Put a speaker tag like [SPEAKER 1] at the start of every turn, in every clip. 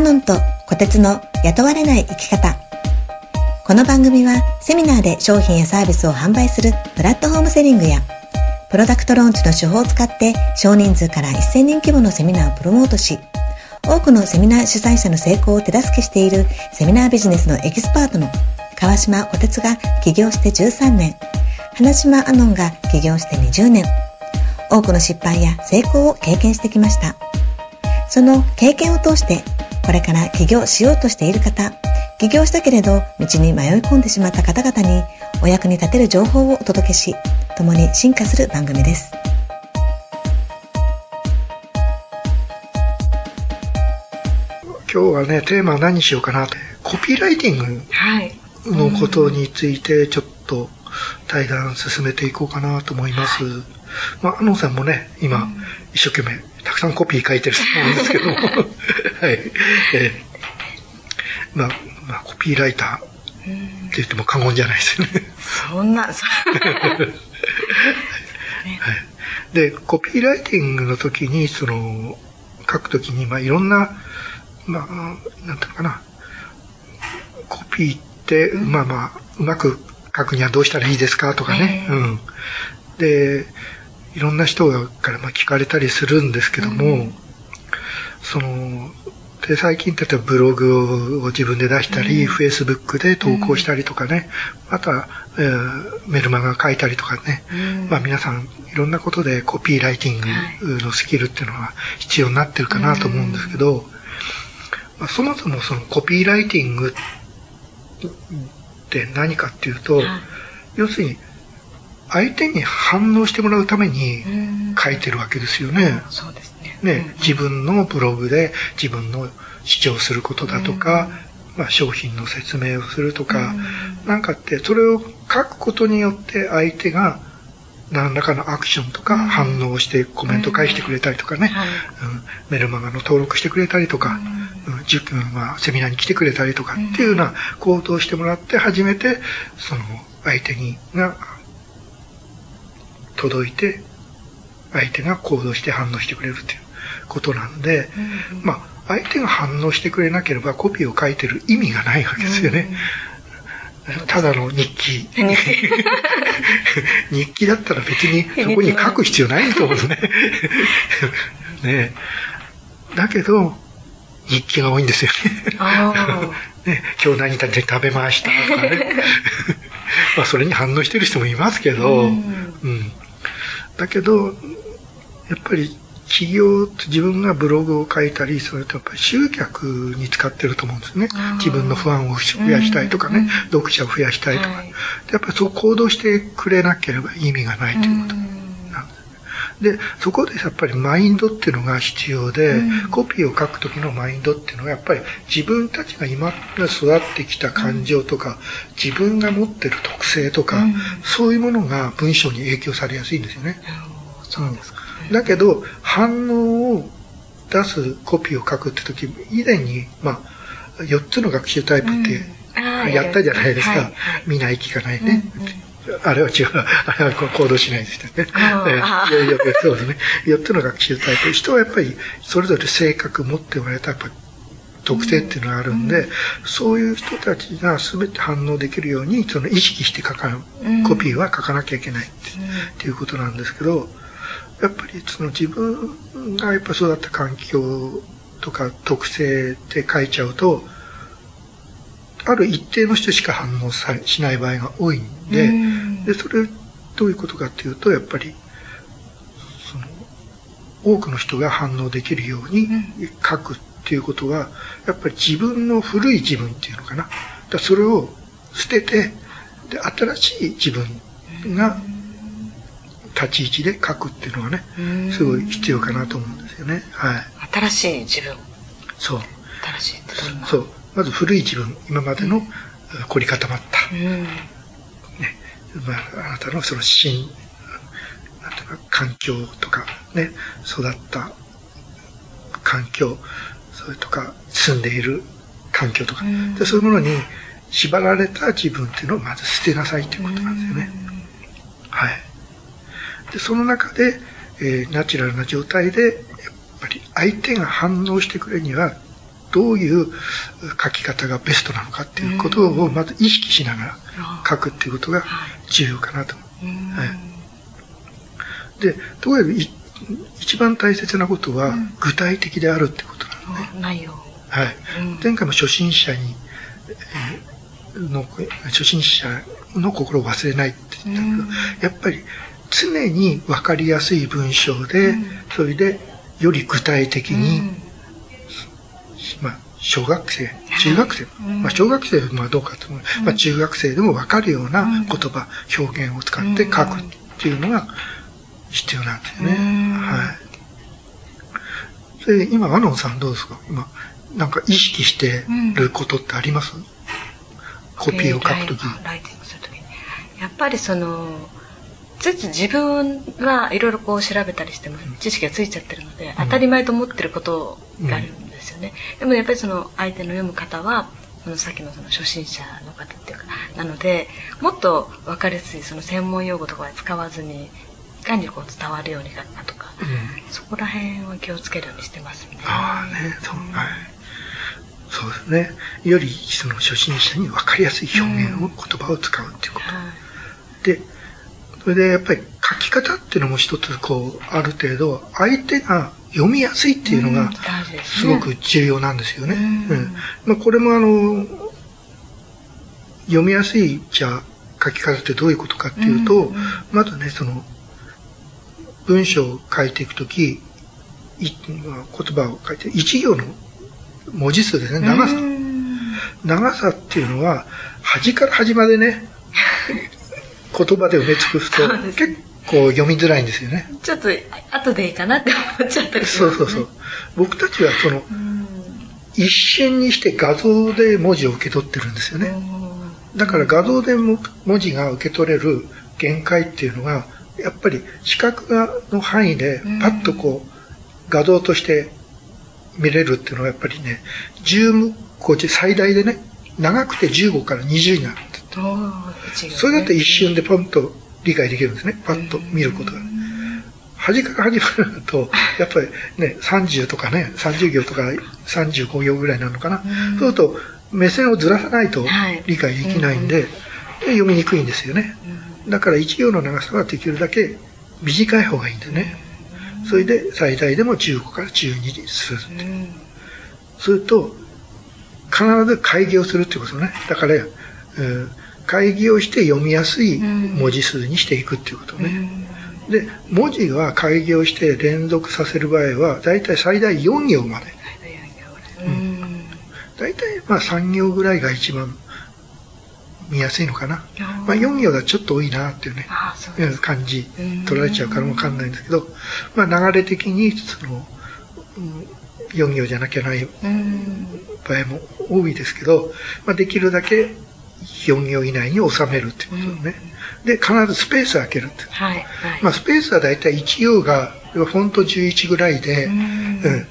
[SPEAKER 1] ノンと小鉄の雇われない生き方。この番組はセミナーで商品やサービスを販売するプラットフォームセリングやプロダクトローンチの手法を使って少人数から1000人規模のセミナーをプロモートし、多くのセミナー主催者の成功を手助けしているセミナービジネスのエキスパートの川島小鉄が起業して13年、花島アノンが起業して20年、多くの失敗や成功を経験してきました。その経験を通して、これから起業しようとしている方、起業したけれど道に迷い込んでしまった方々にお役に立てる情報をお届けし、共に進化する番組です。
[SPEAKER 2] 今日はね、テーマは何にしようかなって、コピーライティングのことについてちょっと対談進めていこうかなと思います。はい、まあ、アノンさんもね、今、一生懸命、たくさんコピー書いてると思うんですけども、はい。えー、まあ、まあ、コピーライターって言っても過言じゃないですよね。
[SPEAKER 1] そんな、そ
[SPEAKER 2] はい。で、コピーライティングの時に、その、書く時に、まあ、いろんな、まあ、なんていうのかな、コピーって、うん、まあまあ、うまく書くにはどうしたらいいですかとかね。うん。で、いろんな人からまあ聞かれたりするんですけども、うん、その、で、最近、例えばブログを自分で出したり、フェイスブックで投稿したりとかね、うん、また、えー、メルマガ書いたりとかね、うん、まあ皆さんいろんなことでコピーライティングのスキルっていうのは必要になってるかなと思うんですけど、まあ、そもそもそのコピーライティングって何かっていうと、はい、要するに相手に反応してもらうために書いてるわけですよね。
[SPEAKER 1] そうですね。
[SPEAKER 2] ね、自分のブログで自分の主張することだとか、まあ、商品の説明をするとか、なんかって、それを書くことによって相手が何らかのアクションとか反応してコメント返してくれたりとかね、うん。メルマガの登録してくれたりとか、うん、まあ、セミナーに来てくれたりとかっていうような行動をしてもらって初めて、その相手にが届いて、相手が行動して反応してくれるっていうことなんで、まあ、相手が反応してくれなければコピーを書いてる意味がないわけですよね。ただの日記。日記 だったら別にそこに書く必要ないと思うね。ねだけど、日記が多いんですよね。ね今日何食べましたとかね。まあそれに反応してる人もいますけど、うん、うん、だけど、やっぱり企業、自分がブログを書いたり、それとやっぱり集客に使ってると思うんですね。自分のファンを増やしたいとかね、読者を増やしたいとか。はい、やっぱりそう行動してくれなければ意味がないということでそこでやっぱりマインドっていうのが必要で、コピーを書く時のマインドっていうのはやっぱり自分たちが今育ってきた感情とか、自分が持ってる特性とか、そういうものが文章に影響されやすいんですよね。
[SPEAKER 1] そうですか。
[SPEAKER 2] だけど、反応を出すコピーを書くって時、以前に、まあ、4つの学習タイプってやったじゃないですか。見ない、聞かないね。あれは違う。あれは行動しないですね。そうですね。4つの学習タイプ。人はやっぱりそれぞれ性格持っておられた特性っていうのがあるんで、そういう人たちが全て反応できるように、その意識して書か、コピーは書かなきゃいけないっていうことなんですけど、やっぱりその自分がやっぱ育った環境とか特性で書いちゃうと、ある一定の人しか反応さしない場合が多いんで、んで、それどういうことかっていうと、やっぱり、その、多くの人が反応できるように書くっていうことは、やっぱり自分の古い自分っていうのかな。だそれを捨てて、で、新しい自分が立ち位置で書くっていうのがね、すごい必要かなと思うんですよね。はい。
[SPEAKER 1] 新しい自分。
[SPEAKER 2] そう。
[SPEAKER 1] 新しいってどんな？
[SPEAKER 2] そう。まず古い自分、今までの凝り固まった。ね。まあ、あなたのその新、なんていうか、環境とか、ね、育った環境、それとか、住んでいる環境とか、でそういうものに縛られた自分っていうのをまず捨てなさいということなんですよね。はい。で、その中で、えー、ナチュラルな状態で、やっぱり相手が反応してくれには、どういう書き方がベストなのかっていうことをまず意識しながら書くっていうことが重要かなと。はい、で、どうやら一番大切なことは具体的であるってことなのね。内容。はい。前回も初心者に、えー、の、初心者の心を忘れないって言ったけど、やっぱり常に分かりやすい文章で、それでより具体的に、まあ、小学生、中学生、まあ、小学生はどうかと思う、まあ、中学生でも分かるような言葉、表現を使って書くっていうのが必要なんですよね。はい。それで、今、アノンさんどうですか？今、なんか意識してることってあります、コピーを書くとき。ライティングするときに。
[SPEAKER 3] やっぱりその、つつ自分はいろいろこう調べたりしても知識がついちゃってるので、当たり前と思ってることがある。んですよね。でもやっぱりその相手の読む方は、そのさっきのその初心者の方っていうか、なので、もっと分かりやすいその専門用語とかは使わずに、いかにこう伝わるように書くかとか、うん、そこら辺は気をつけるようにしてますね。
[SPEAKER 2] ああね、そう、はい。そうですね。よりその初心者に分かりやすい表現を、うん、言葉を使うっていうこと。はい、で、それでやっぱり書き方っていうのも一つこう、ある程度、相手が読みやすいっていうのが、すごく重要なんですよね。うん、まあ、これもあの、読みやすいじゃ書き方ってどういうことかっていうと、まずね、その、文章を書いていくとき、言葉を書いて、一行の文字数ですね、長さ。長さっていうのは、端から端までね、言葉で埋め尽くすと、結構読みづらいんですよね。
[SPEAKER 3] ちょっと、後でいいかなって思っちゃったり
[SPEAKER 2] します、ね、そうそうそう。僕たちはその、一瞬にして画像で文字を受け取ってるんですよね。だから画像で文字が受け取れる限界っていうのが、やっぱり視覚の範囲でパッとこう、画像として見れるっていうのはやっぱりね、10個最大でね、長くて15から20になるそれだと一瞬でポンと理解できるんですね。パッと見ることが。端から始まると、やっぱりね、30とかね、30行とか35行ぐらいなのかな。そうすると、目線をずらさないと理解できないんで、読みにくいんですよね。だから1行の長さはできるだけ短い方がいいんですね。それで最大でも15から12にする。すると、必ず会議をするってことね。だから、会議をして読みやすい文字数にしていくっていうことね。で、文字は会議をして連続させる場合は、だいたい最大4行まで。大体、まあ3行ぐらいが一番見やすいのかな。まあ4行はちょっと多いなっていうね、う感じ、取られちゃうからわかんないんですけど、まあ流れ的に、その、4行じゃなきゃない場合も多いですけど、まあできるだけ4行以内に収めるっていうことね。うん、で、必ずスペース開けるって。はい。はい、まあ、スペースはだいたい1行が、フォント11ぐらいで、うん、うん、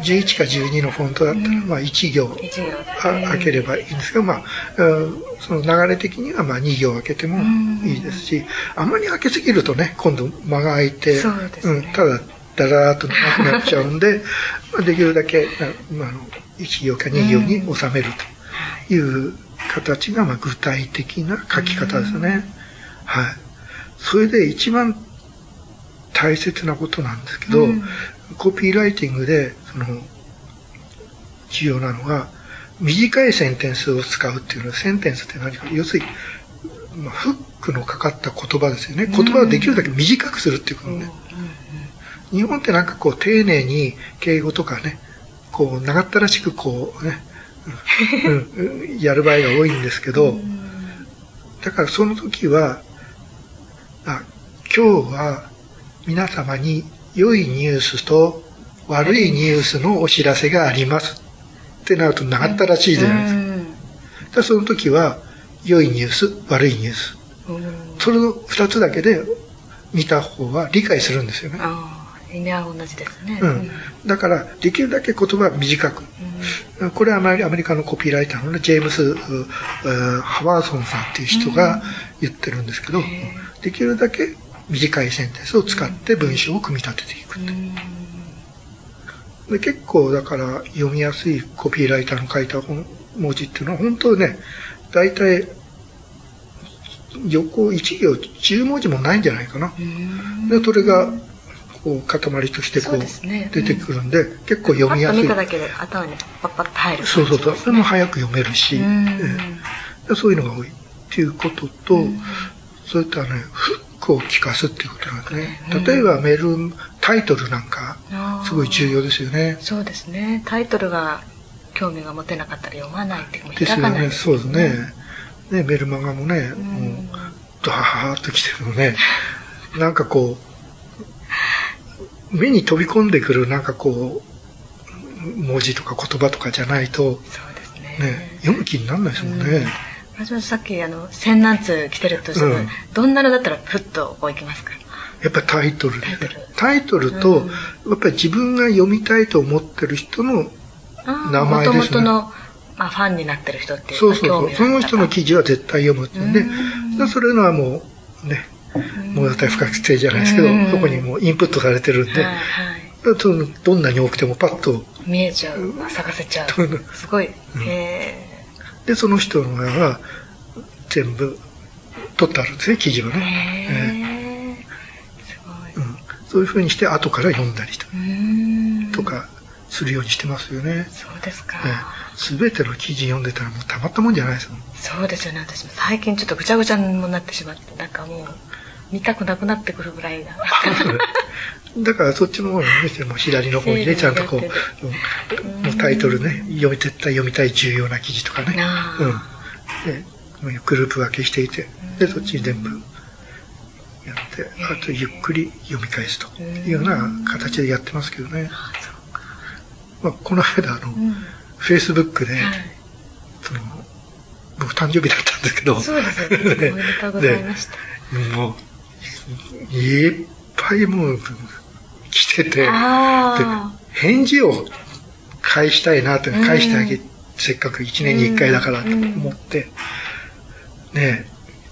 [SPEAKER 2] 11か12のフォントだったら、まあ1行開ければいいんですけど、まあ、その流れ的にはまあ2行開けてもいいですし、あんまり開けすぎるとね、今度間が空いて、ね、うん、ただ、だらーっと長くなっちゃうんで、まあできるだけ、まあ、1行か2行に収めるという形がまあ具体的な書き方ですね。はい。それで一番大切なことなんですけど、うん、コピーライティングで、その、重要なのが、短いセンテンスを使うっていうのは、センテンスって何か、要するに、まあ、フックのかかった言葉ですよね。言葉をできるだけ短くするっていうことね。うん、日本ってなんかこう、丁寧に敬語とかね、こう、長ったらしくこうね、うん、やる場合が多いんですけど、だからその時は、あ、今日は皆様に良いニュースと悪いニュースのお知らせがありますってなると長ったらしいじゃないですか。だその時は、良いニュース、悪いニュース。それの二つだけで見た方は理解するんですよね。
[SPEAKER 3] 意味は同じですね。
[SPEAKER 2] うん。だから、できるだけ言葉短く。うん、これはアメリカのコピーライターのね、ジェームス・ハワーソンさんっていう人が言ってるんですけど、うん、できるだけ短いセンテンスを使って文章を組み立てていくで結構だから読みやすいコピーライターの書いた文字っていうのは本当ね、大体横一行10文字もないんじゃないかな。で、それが塊としてこう出てくるんで、結構読みやすい。
[SPEAKER 3] 見ただけで頭にパッパッと入る、
[SPEAKER 2] そうそうそう。それも早く読めるし、えそういうのが多いっていうことと、そういったね、フックを聞かすっていうことなんですね。例えばメール、タイトルなんか、すごい重要ですよね。
[SPEAKER 3] そうですね。タイトルが興味が持てなかったら読まないっていう
[SPEAKER 2] ですよね。そうですね。ね、メルマガもね、もう、ドハーッと来てるのね、なんかこう、目に飛び込んでくるなんかこう、文字とか言葉とかじゃないと、ね。ね読む気にならないですもんね。
[SPEAKER 3] 私もさっきあの千何通来てるとしても、うん、どんなのだったらふっとこういきますか？
[SPEAKER 2] やっぱりタイトルで。タイトル。と、うん、やっぱり自分が読みたいと思ってる人の名前ですね。もともとの、
[SPEAKER 3] まあ、ファンになってる人っていう
[SPEAKER 2] そうそうそう。その人の記事は絶対読むってんで、うん、それのはもうね、物語不確定じゃないですけど、そこにもうインプットされてるんで、はいはい、どんなに多くてもパッと
[SPEAKER 3] 見えちゃう、探せちゃう。すごい。へ
[SPEAKER 2] で、その人の名は全部取ってあるんですね、記事はね。すごい、うん。そういうふうにして後から読んだりととかするようにしてますよね。
[SPEAKER 3] そうですか。
[SPEAKER 2] す、べ、ての記事読んでたらもうたまったもんじゃないですもん。
[SPEAKER 3] そうですよね、私も最近ちょっとぐちゃぐちゃにもなってしまって、なんかもう、見たくなくなってくるぐらいな。
[SPEAKER 2] だからそっちの方に見ても左の方にね、ちゃんとこう、もうタイトルね、読み、絶対読みたい重要な記事とかね。うん。で、グループ分けしていて、で、そっちに全部やって、あとゆっくり読み返すというような形でやってますけどね。まあ、この間、あの、フェイスブックで、その、僕誕生日だったんですけど、
[SPEAKER 3] そうですよ ね。おめでとうございました。
[SPEAKER 2] もう、いっぱいもう、来てて、で、返事を返したいなと、返してあげ、せっかく1年に1回だからと思って、ね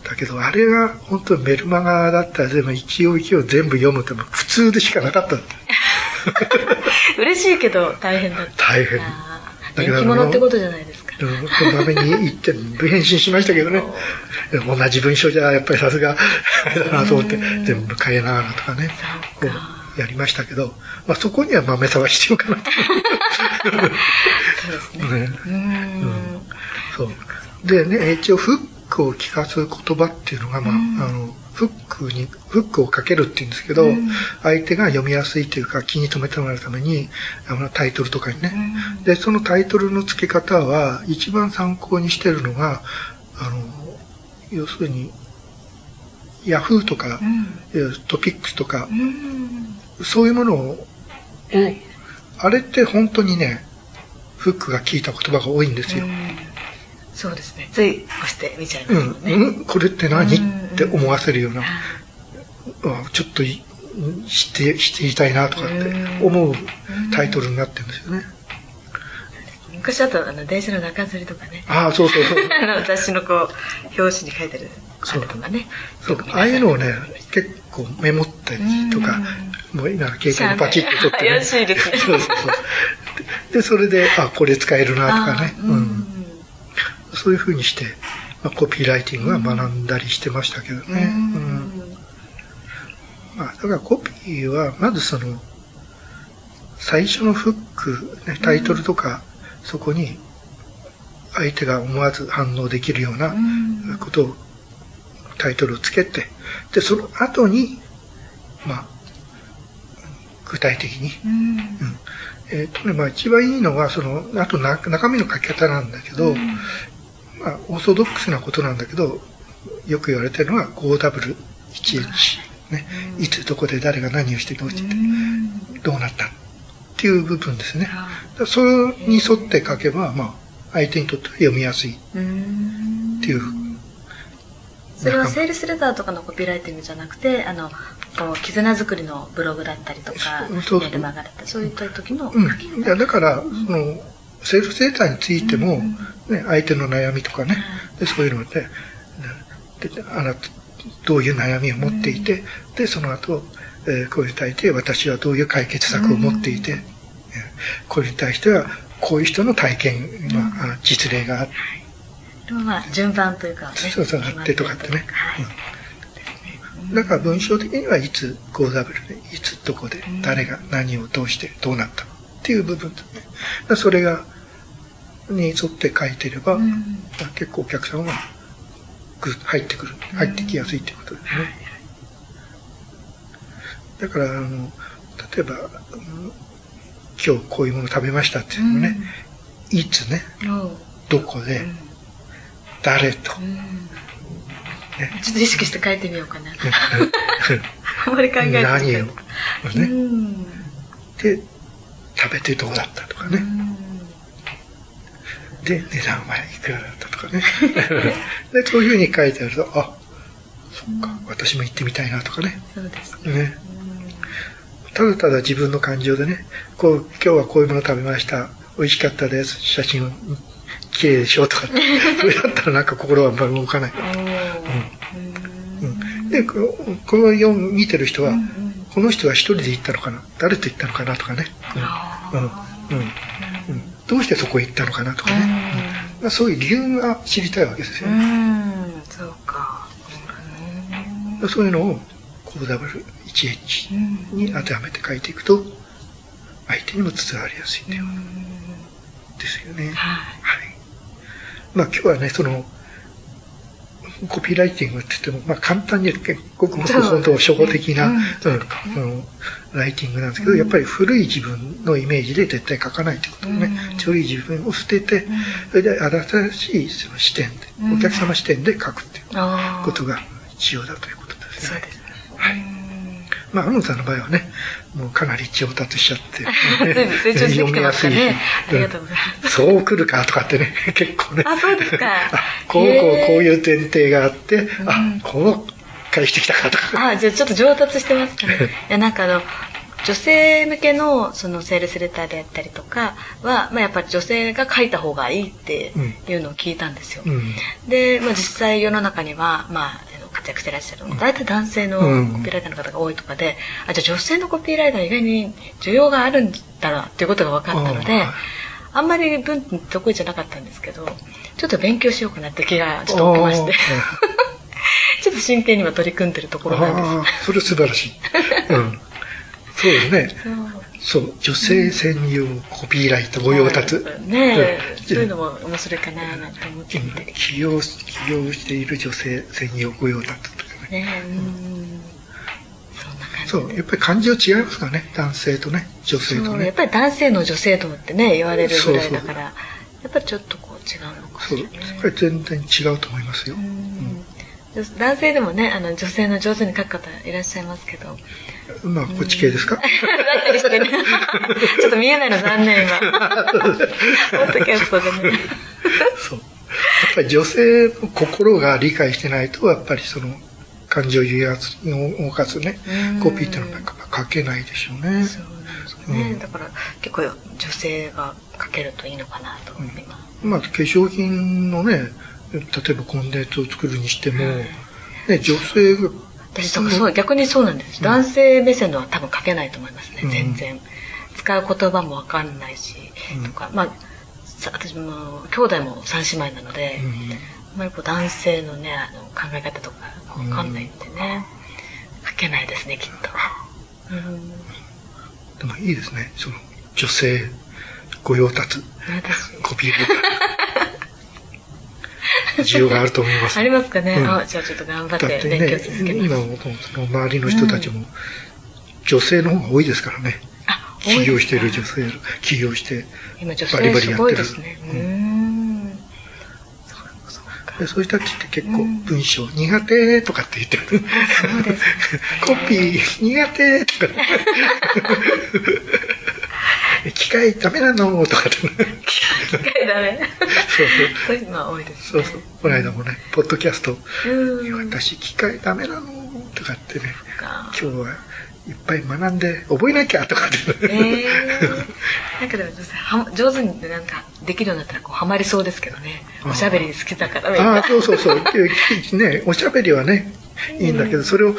[SPEAKER 2] だけど、あれが本当メルマガだったら全部一応一応全部読むって普通でしかなかった。
[SPEAKER 3] 嬉しいけど大変だった。
[SPEAKER 2] 大変。
[SPEAKER 3] 人気者ってことじゃないですか。
[SPEAKER 2] まめに言って、部返信しましたけどね。同じ文章じゃやっぱりさすが、あれだなと思って、全部変えながらとかね。やりましたけど、まあそこには豆さは必要かなと。そうですね。ねうん。そう。でね、一応フックを聞かす言葉っていうのが、まあ、あの、フックに、フックをかけるって言うんですけど、うん、相手が読みやすいというか気に留めてもらうために、あのタイトルとかにね、うん、で、そのタイトルの付け方は、一番参考にしてるのが、あの、要するに、ヤフーとか、うん、トピックスとか、そういうものを、あれって本当にね、フックが効いた言葉が多いんですよ。
[SPEAKER 3] そうですね。つい押して見ちゃいます
[SPEAKER 2] ね。うん、これって何？って思わせるような、ちょっと知って知りたいなとかって思うタイトルになってるんですよね。
[SPEAKER 3] 昔だとあの電車の中吊りとかね。
[SPEAKER 2] ああ、そうそうそう。
[SPEAKER 3] あの雑誌のこう、表紙に書いてるそうとかね。
[SPEAKER 2] そう。ああいうのをね、結構メモったりとか、もう今携帯にパチッと撮ってね。
[SPEAKER 3] 怪しいですね。そうそうそう。
[SPEAKER 2] で、それで、あ、これ使えるなとかね。うん。そういうふうにして、まあ、コピーライティングは学んだりしてましたけどね。うん。まあ、だからコピーは、まずその、最初のフック、ね、タイトルとか、そこに相手が思わず反応できるようなことを、タイトルをつけて、で、その後に、まあ、具体的に。うん、えっ、ー、とね、まあ一番いいのは、その、あと中身の書き方なんだけど、うん、まあオーソドックスなことなんだけど、よく言われてるのは 5W1H。ね、いつどこで誰が何をしてどうして、どうなったっていう部分ですね。それに沿って書けば、まあ、相手にとっては読みやすい。っていう。
[SPEAKER 3] それはセールスレターとかのコピーライティングじゃなくて、あの、こう、絆作りのブログだったりとか、メールマガだったり、そういった時の
[SPEAKER 2] うん。いや、だから、その、セールスレターについても、ね、相手の悩みとかね、でそういうので、であなた、どういう悩みを持っていて、で、その後、えー、こういう大抵私はどういう解決策を持っていて、っこれに対しては、こういう人の体験、まあ、実例があって。
[SPEAKER 3] でもまあ、順番というか、ね、
[SPEAKER 2] そうそう、あってとかってね。はい。だから文章的にはいつ GoW で、いつどこで、誰が何をどうしてどうなったっていう部分ですね。それが、に沿って書いてれば、うん、結構お客さんは入ってくる、入ってきやすいってことですね。だから、あの、例えば、今日こういうもの食べましたっていうのもね、うん、いつね、どこで、誰と、
[SPEAKER 3] ちょっと意識して書いてみようかな。あまり考えて
[SPEAKER 2] 何を？ね。で、食べてどうだったとかね。で、値段はいくらだったとかね。で、そういうふうに書いてあると、あ、そっか、私も行ってみたいなとかね。
[SPEAKER 3] そうですね。ね
[SPEAKER 2] ただただ自分の感情でね、こう、今日はこういうもの食べました。美味しかったです。写真を綺麗でしょとか、それだったらなんか心はあんまり動かない。うん、で、この読見てる人は、この人は一人で行ったのかな誰と行ったのかなとかね。うんうんうんどうしてそこへ行ったのかなとかね。まあ、そういう理由が知りたいわけですよね。
[SPEAKER 3] そうか。
[SPEAKER 2] そういうのを 5W1H に当てはめて書いていくと、相手にも伝わりやすいんだよ。ですよね。はいまあ今日はね、その、コピーライティングって言っても、まあ簡単に結構ごく本当初歩的な、うん、うんライティングなんですけど、やっぱり古い自分のイメージで絶対書かないということをね、古い自分を捨てて、それで新しいその視点で、お客様視点で書くっていうことが必要だということですね。まあ、アノンさんの場合はね、もうかなり上達しちゃって、
[SPEAKER 3] ね、読みやすい。ね、ありがとうございま
[SPEAKER 2] す。そう来るかとかってね、結構ね。
[SPEAKER 3] あ、そうですか。
[SPEAKER 2] こう、こう、こういう前提があって、あ、こう返してきたかとか。
[SPEAKER 3] あ、じゃあちょっと上達してますかね。いや、なんかあの、女性向けのそのセールスレターであったりとかは、まあ、やっぱり女性が書いた方がいいっていうのを聞いたんですよ。うん、で、まあ、実際世の中には、まあ、活躍してらっしゃる大体男性のコピーライターの方が多いとかで、うん、あじゃあ女性のコピーライター意外に需要があるんだなっていうことが分かったので、あんまり文得意じゃなかったんですけどちょっと勉強しようかなって気がちょっと起きまして。ちょっと真剣には取り組んでるところなんです。
[SPEAKER 2] それ素晴らしい、うん、そうですねそう女性専用コピーライター御用達、
[SPEAKER 3] ねえ、そういうのも面白いかななんて思って。て
[SPEAKER 2] 起業起業している女性専用御用達とかね。ねうん。そうやっぱり感情違いますからね。男性とね女性とね。
[SPEAKER 3] やっぱり男性の女性とってね言われるぐらいだからやっぱりちょっとこう違うのかそう。やっぱり
[SPEAKER 2] 全然違うと思いますよ、うん
[SPEAKER 3] 男性でもねあの女性の上手に書く方いらっしゃいますけど
[SPEAKER 2] まあ、こっち系ですか？
[SPEAKER 3] ちょっと見えないの残念今。ポッドキャストでね。
[SPEAKER 2] そう。やっぱり女性の心が理解してないと、やっぱりその、感情誘発の動かすね、コピーっていうのは書けないでしょうね。そうなんです
[SPEAKER 3] ね。うん、だから結構女性が書けるといいのかなと思います。
[SPEAKER 2] うん、まあ化粧品のね、例えばコンデンツを作るにしても、ね、女性が
[SPEAKER 3] 私とかそう逆にそうなんです、男性目線のは多分書けないと思いますね、全然。使う言葉も分かんないし、とか。まあ私も兄弟も三姉妹なので、あんまりこう男性のねあの考え方とか分かんないんでね、書けないですねきっと、うん、
[SPEAKER 2] でもいいですねその女性御用達。コピー需要があると思います。
[SPEAKER 3] ありますかね、うん、あじゃあちょっと頑張って勉強続けます。今
[SPEAKER 2] も周りの人たちも、女性の方が多いですからね。起業している女性、起業して、
[SPEAKER 3] 今女性バリバリやってる。ですね。うん
[SPEAKER 2] そういう人たちって結構文章苦手とかって言ってる。そうです、コピー苦手とか。機械ダメなのとかって。
[SPEAKER 3] 機械ダメそうそう。そういうのは多いです、
[SPEAKER 2] ね、そうそう。この間もね、ポッドキャスト、私機械ダメなのとかってね、今日はいっぱい学んで覚えなきゃとかって。え
[SPEAKER 3] ー、なんかでも上手になんかできるようになったらこうハマりそうですけどね。おしゃべり好きだから
[SPEAKER 2] ああ、そうそうそう。ね、おしゃべりはね、いいんだけど、それを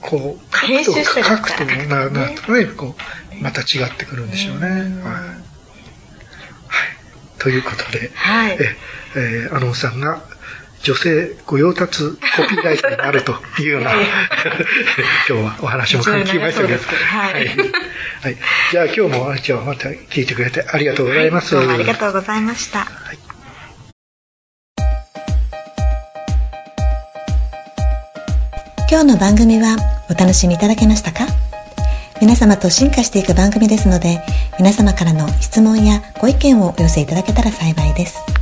[SPEAKER 2] こう、
[SPEAKER 3] 編集したり
[SPEAKER 2] 書くと、な、な、ね、こう、また違ってくるんでしょうね。はい。はい。ということで、
[SPEAKER 3] はい、
[SPEAKER 2] え、えー、アノンさんが女性御用達コピーライターになるというような 今日はお話も聞きましたけど。
[SPEAKER 3] はい、はい。
[SPEAKER 2] はい。じゃあ今日も、じゃあまた聞いてくれてありがとうございます。
[SPEAKER 3] はい、ありがとうございました。はい
[SPEAKER 1] 今日の番組はお楽しみいただけましたか？皆様と進化していく番組ですので、皆様からの質問やご意見をお寄せいただけたら幸いです。